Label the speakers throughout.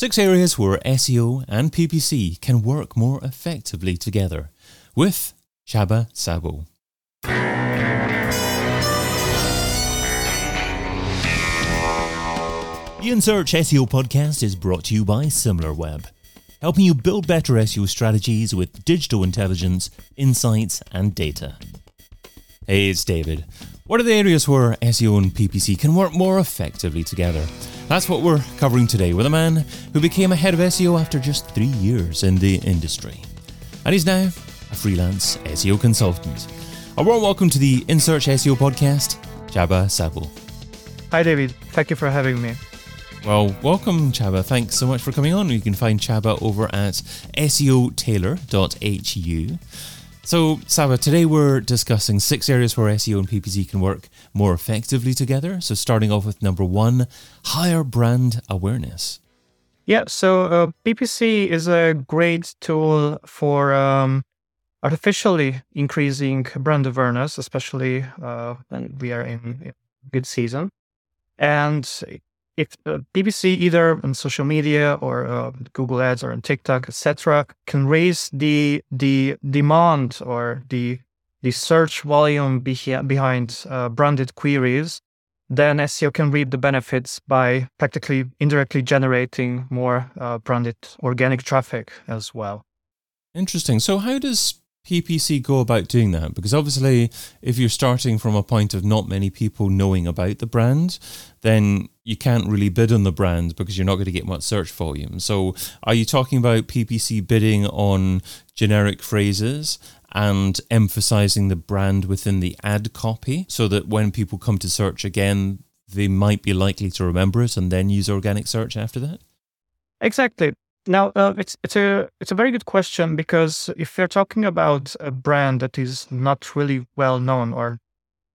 Speaker 1: Six areas where SEO and PPC can work more effectively together with Csaba Szabó. The InSearch SEO podcast is brought to you by SimilarWeb, helping you build better SEO strategies with digital intelligence, insights, and data. Hey, it's David. What are the areas where SEO and PPC can work more effectively together? That's what we're covering today with a man who became a head of SEO after just three years in the industry. And he's now a freelance SEO consultant. A warm welcome to the In Search SEO podcast, Csaba Szabó.
Speaker 2: Hi, David. Thank you for having me.
Speaker 1: Well, welcome, Csaba. Thanks so much for coming on. You can find Csaba over at seotailor.hu. So, Csaba, today we're discussing six areas where SEO and PPC can work more effectively together. So, starting off with number one higher brand awareness.
Speaker 2: Yeah, so uh, PPC is a great tool for um, artificially increasing brand awareness, especially uh, when we are in good season. And if uh, PPC either on social media or uh, Google Ads or on TikTok, etc., can raise the the demand or the the search volume behi- behind uh, branded queries, then SEO can reap the benefits by practically indirectly generating more uh, branded organic traffic as well.
Speaker 1: Interesting. So, how does PPC go about doing that? Because obviously, if you're starting from a point of not many people knowing about the brand, then you can't really bid on the brand because you're not going to get much search volume. So, are you talking about PPC bidding on generic phrases and emphasizing the brand within the ad copy so that when people come to search again, they might be likely to remember it and then use organic search after that?
Speaker 2: Exactly. Now, uh, it's it's a it's a very good question because if you're talking about a brand that is not really well known or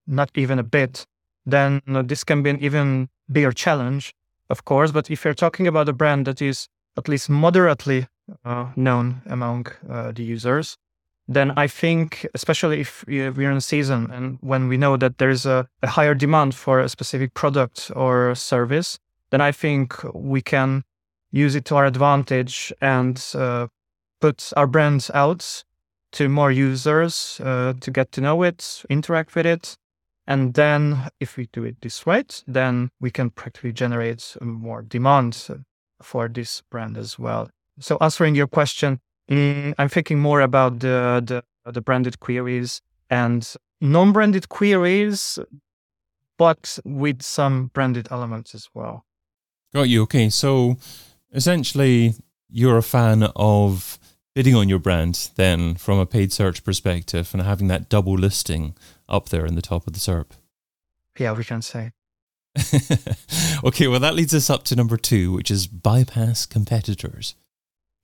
Speaker 2: not even a bit, then this can be an even bigger challenge, of course. But if you're talking about a brand that is at least moderately uh, known among uh, the users, then I think, especially if we're in season and when we know that there's a, a higher demand for a specific product or service, then I think we can use it to our advantage and uh, put our brands out to more users uh, to get to know it, interact with it. And then, if we do it this way, then we can practically generate more demand for this brand as well. So, answering your question, mm, I'm thinking more about the, the, the branded queries and non-branded queries, but with some branded elements as well.
Speaker 1: Got you. Okay, so essentially you're a fan of bidding on your brand then from a paid search perspective and having that double listing up there in the top of the SERP.
Speaker 2: Yeah, we can say.
Speaker 1: okay, well, that leads us up to number two, which is bypass competitors.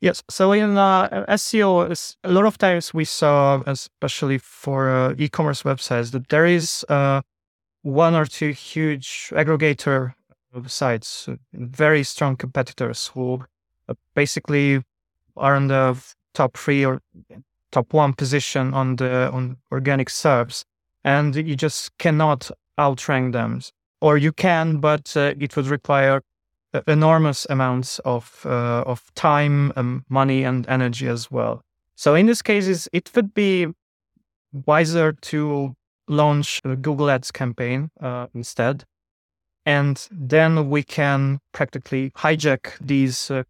Speaker 2: Yes. So in uh, SEO, a lot of times we saw, especially for uh, e-commerce websites, that there is uh, one or two huge aggregator sites, uh, very strong competitors who uh, basically are in the top three or top one position on the on organic SERPs, and you just cannot outrank them, or you can, but uh, it would require enormous amounts of uh, of time, um, money, and energy as well. So in these cases, it would be wiser to launch a Google Ads campaign uh, instead, and then we can practically hijack these uh,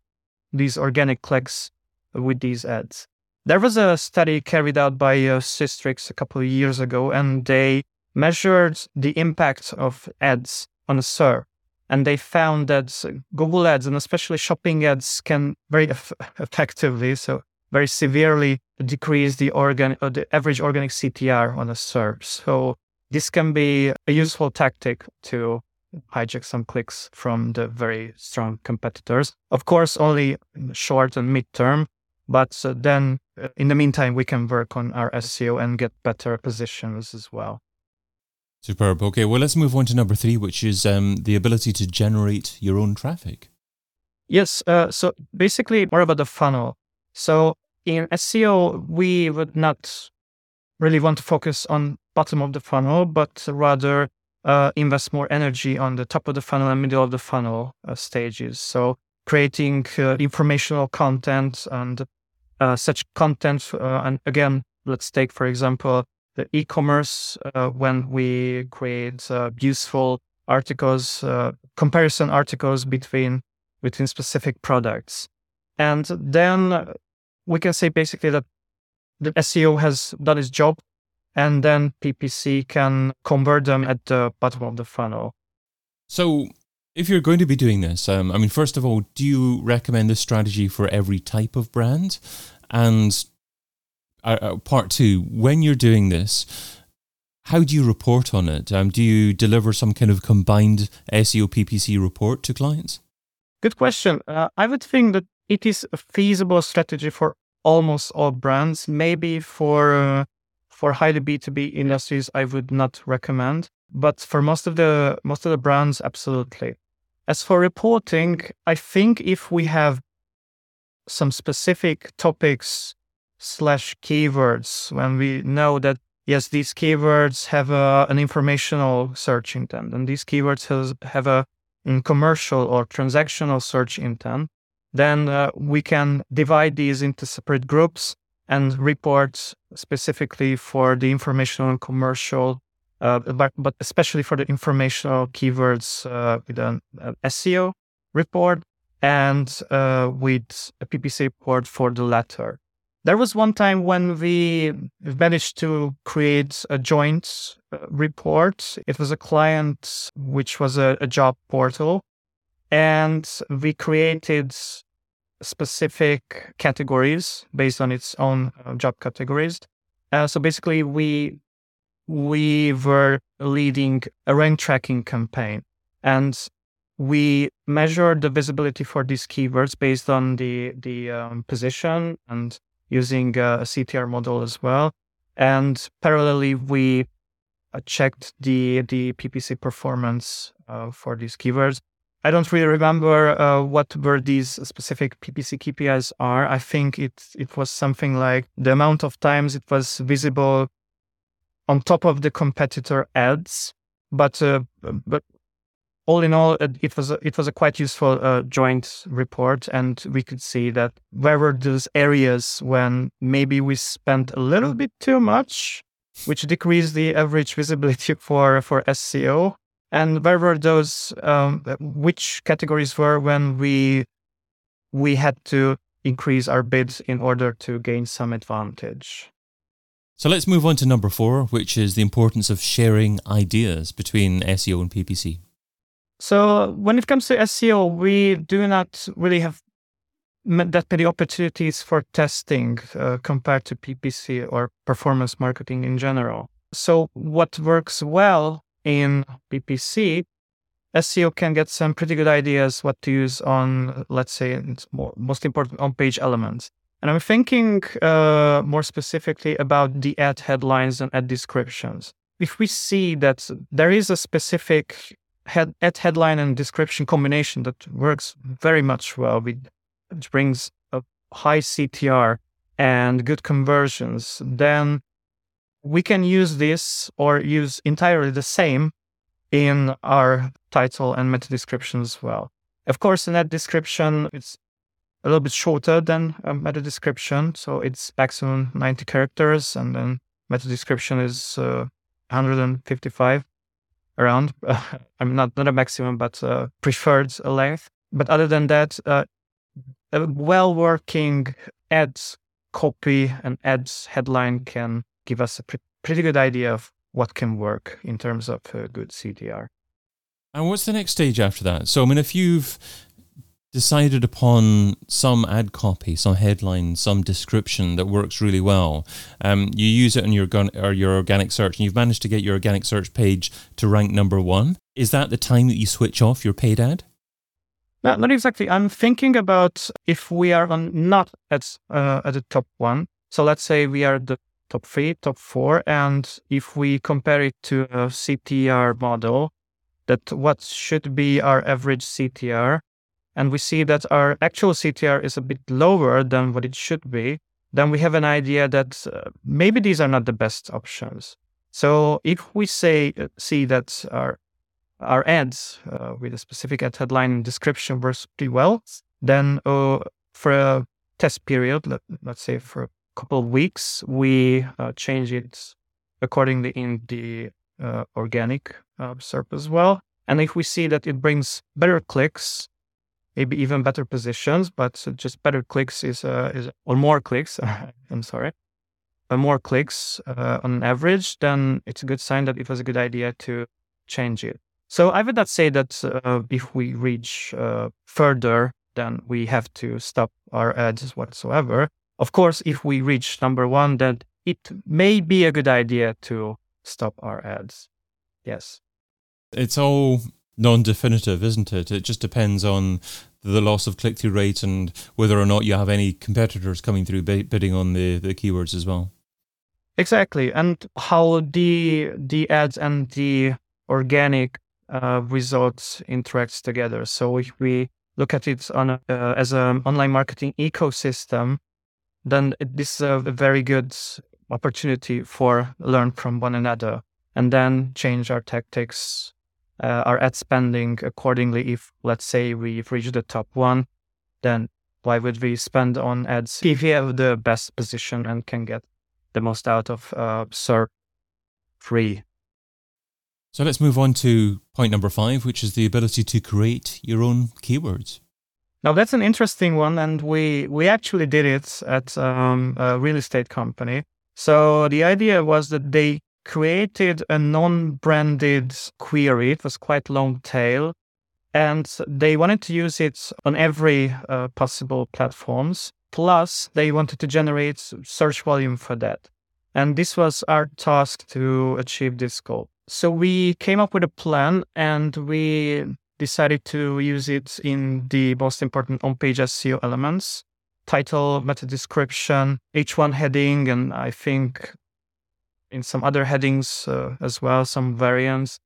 Speaker 2: these organic clicks with these ads. There was a study carried out by uh, Sistrix a couple of years ago, and they measured the impact of ads on a SERP. And they found that Google ads and especially shopping ads can very eff- effectively, so very severely decrease the organ, the average organic CTR on a SERP. So this can be a useful tactic to hijack some clicks from the very strong competitors. Of course, only short and mid term, but uh, then uh, in the meantime, we can work on our SEO and get better positions as well.
Speaker 1: Superb. Okay, well, let's move on to number three, which is um, the ability to generate your own traffic.
Speaker 2: Yes. Uh, so basically, more about the funnel. So in SEO, we would not really want to focus on bottom of the funnel, but rather uh, invest more energy on the top of the funnel and middle of the funnel uh, stages. So creating uh, informational content and uh, such content. Uh, and again, let's take, for example, the e-commerce uh, when we create useful articles, comparison articles between between specific products. And then we can say basically that the SEO has done its job and then PPC can convert them at the bottom of the funnel.
Speaker 1: So, if you're going to be doing this, um, I mean, first of all, do you recommend this strategy for every type of brand? And uh, uh, part two, when you're doing this, how do you report on it? Um, do you deliver some kind of combined SEO PPC report to clients?
Speaker 2: Good question. Uh, I would think that it is a feasible strategy for almost all brands. Maybe for uh, for highly B2B industries, I would not recommend. But for most of the most of the brands, absolutely. As for reporting, I think if we have some specific topics slash keywords, when we know that yes, these keywords have a, an informational search intent, and these keywords has, have a commercial or transactional search intent, then uh, we can divide these into separate groups and reports specifically for the informational and commercial, uh, but, but especially for the informational keywords uh, with an SEO report and uh, with a PPC report for the latter. There was one time when we managed to create a joint uh, report. It was a client which was a, a job portal, and we created specific categories based on its own uh, job categories. Uh, so basically, we we were leading a rank tracking campaign, and we measured the visibility for these keywords based on the the um, position and using a CTR model as well. And parallelly, we uh, checked the the PPC performance uh, for these keywords. I don't really remember uh, what were these specific PPC KPIs are. I think it it was something like the amount of times it was visible on top of the competitor ads. But uh, but all in all, it was a, it was a quite useful uh, joint report, and we could see that where were those areas when maybe we spent a little bit too much, which decreased the average visibility for for SEO and where were those? Um, which categories were when we we had to increase our bids in order to gain some advantage?
Speaker 1: So let's move on to number four, which is the importance of sharing ideas between SEO and PPC.
Speaker 2: So when it comes to SEO, we do not really have that many opportunities for testing uh, compared to PPC or performance marketing in general. So what works well in PPC, SEO can get some pretty good ideas what to use on, let's say, more, most important on page elements. And I'm thinking uh, more specifically about the ad headlines and ad descriptions. If we see that there is a specific head, ad headline and description combination that works very much well, with, which brings a high CTR and good conversions, then we can use this or use entirely the same in our title and meta description as well. Of course, in that description, it's a little bit shorter than a meta description. So it's maximum 90 characters, and then meta description is uh, 155 around. I'm not, not a maximum, but uh, preferred length. But other than that, uh, a well working ads copy and ads headline can give us a pre- pretty good idea of what can work in terms of a good CTR.
Speaker 1: And what's the next stage after that? So, I mean, if you've decided upon some ad copy, some headline, some description that works really well, um, you use it in your gun or your organic search, and you've managed to get your organic search page to rank number one. Is that the time that you switch off your paid ad?
Speaker 2: No, not exactly. I'm thinking about if we are on not at uh, at the top one. So let's say we are the top three, top four. And if we compare it to a CTR model, that what should be our average CTR, and we see that our actual CTR is a bit lower than what it should be, then we have an idea that uh, maybe these are not the best options. So if we say uh, see that our our ads uh, with a specific ad headline and description works pretty well, Then uh, for a test period, let, us say for couple of weeks, we uh, change it accordingly in the uh, organic uh, SERP as well. And if we see that it brings better clicks, maybe even better positions, but just better clicks is, uh, is or more clicks, I'm sorry, more clicks uh, on average, then it's a good sign that it was a good idea to change it. So I would not say that uh, if we reach uh, further, then we have to stop our ads whatsoever. Of course, if we reach number one, then it may be a good idea to stop our ads. Yes.
Speaker 1: It's all non definitive, isn't it? It just depends on the loss of click through rate and whether or not you have any competitors coming through bidding on the, the keywords as well.
Speaker 2: Exactly. And how the the ads and the organic uh, results interacts together. So if we look at it on a, uh, as an online marketing ecosystem, then this is a very good opportunity for learn from one another and then change our tactics, uh, our ad spending accordingly. If let's say we've reached the top one, then why would we spend on ads if we have the best position and can get the most out of uh, SERP free?
Speaker 1: So let's move on to point number five, which is the ability to create your own keywords.
Speaker 2: Now that's an interesting one, and we we actually did it at um, a real estate company. So the idea was that they created a non-branded query. It was quite long tail, and they wanted to use it on every uh, possible platforms. Plus, they wanted to generate search volume for that, and this was our task to achieve this goal. So we came up with a plan and we decided to use it in the most important on-page SEO elements, title, meta description, H1 heading, and I think in some other headings uh, as well, some variants.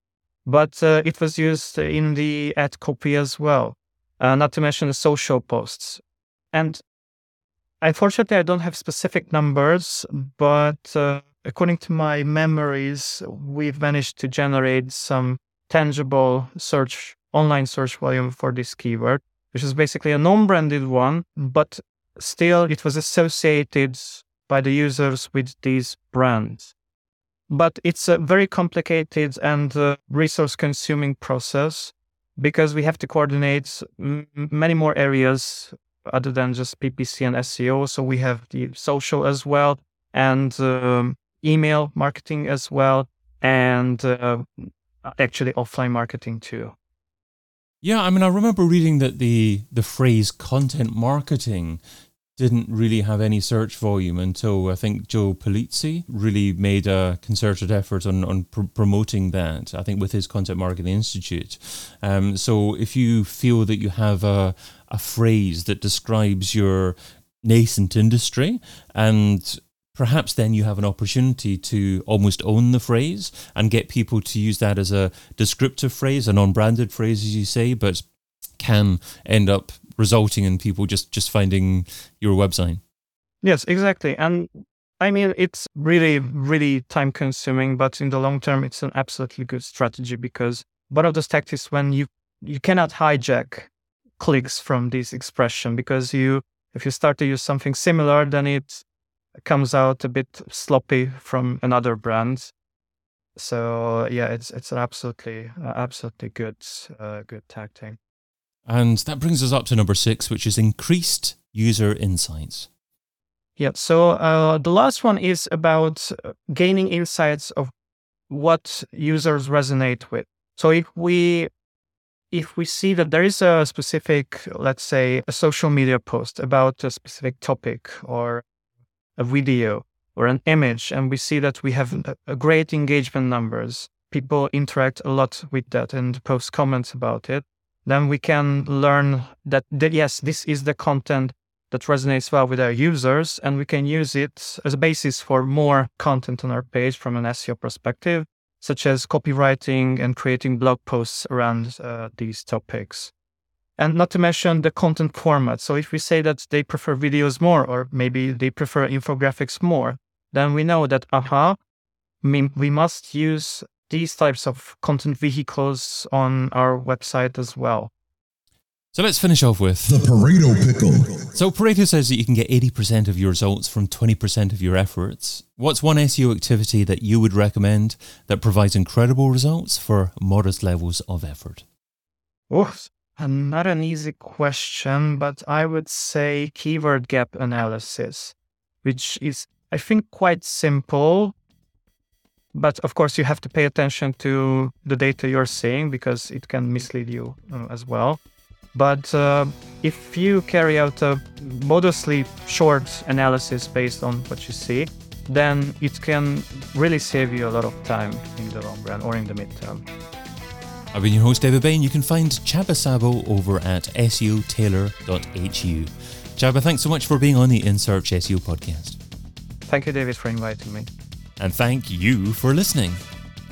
Speaker 2: But uh, it was used in the ad copy as well, uh, not to mention the social posts. And unfortunately, I don't have specific numbers, but uh, according to my memories, we've managed to generate some tangible search, online search volume for this keyword, which is basically a non branded one, but still it was associated by the users with these brands. But it's a very complicated and uh, resource consuming process because we have to coordinate m- many more areas other than just PPC and SEO. So we have the social as well. And um, email marketing as well, and uh, actually offline marketing too.
Speaker 1: Yeah, I mean, I remember reading that the the phrase content marketing didn't really have any search volume until I think Joe Pulizzi really made a concerted effort on, on pr- promoting that, I think with his Content Marketing Institute. Um, so if you feel that you have a, a phrase that describes your nascent industry and perhaps then you have an opportunity to almost own the phrase and get people to use that as a descriptive phrase, a non-branded phrase, as you say, but can end up resulting in people just just finding your website.
Speaker 2: Yes, exactly, and I mean it's really really time consuming, but in the long term, it's an absolutely good strategy because one of those tactics when you you cannot hijack clicks from this expression because you if you start to use something similar, then it comes out a bit sloppy from another brand. So yeah, it's it's an absolutely uh, absolutely good uh, good tactic.
Speaker 1: And that brings us up to number six, which is increased user insights.
Speaker 2: Yeah. So uh, the last one is about uh, gaining insights of what users resonate with. So if we if we see that there is a specific, let's say, a social media post about a specific topic or a video or an image and we see that we have a great engagement numbers. People interact a lot with that and post comments about it. Then we can learn that, that yes this is the content that resonates well with our users and we can use it as a basis for more content on our page from an seo perspective such as copywriting and creating blog posts around uh, these topics and not to mention the content format. So if we say that they prefer videos more, or maybe they prefer infographics more, then we know that, aha, uh-huh, we must use these types of content vehicles on our website as well.
Speaker 1: So let's finish off with
Speaker 3: the Pareto pickle.
Speaker 1: So Pareto says that you can get 80% of your results from 20% of your efforts. What's one SEO activity that you would recommend that provides incredible results for modest levels of effort?
Speaker 2: Oh, not an easy question, but I would say keyword gap analysis, which is, I think, quite simple. But of course, you have to pay attention to the data you're seeing because it can mislead you uh, as well. But uh, if you carry out a modestly short analysis based on what you see, then it can really save you a lot of time in the long run or in the midterm.
Speaker 1: I've been your host, David Bain. You can find Csaba Szabó over at seotailor.hu. Csaba, thanks so much for being on the In Search SEO podcast.
Speaker 2: Thank you, David, for inviting me.
Speaker 1: And thank you for listening.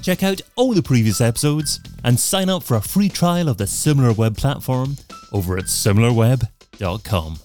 Speaker 1: Check out all the previous episodes and sign up for a free trial of the SimilarWeb platform over at similarweb.com.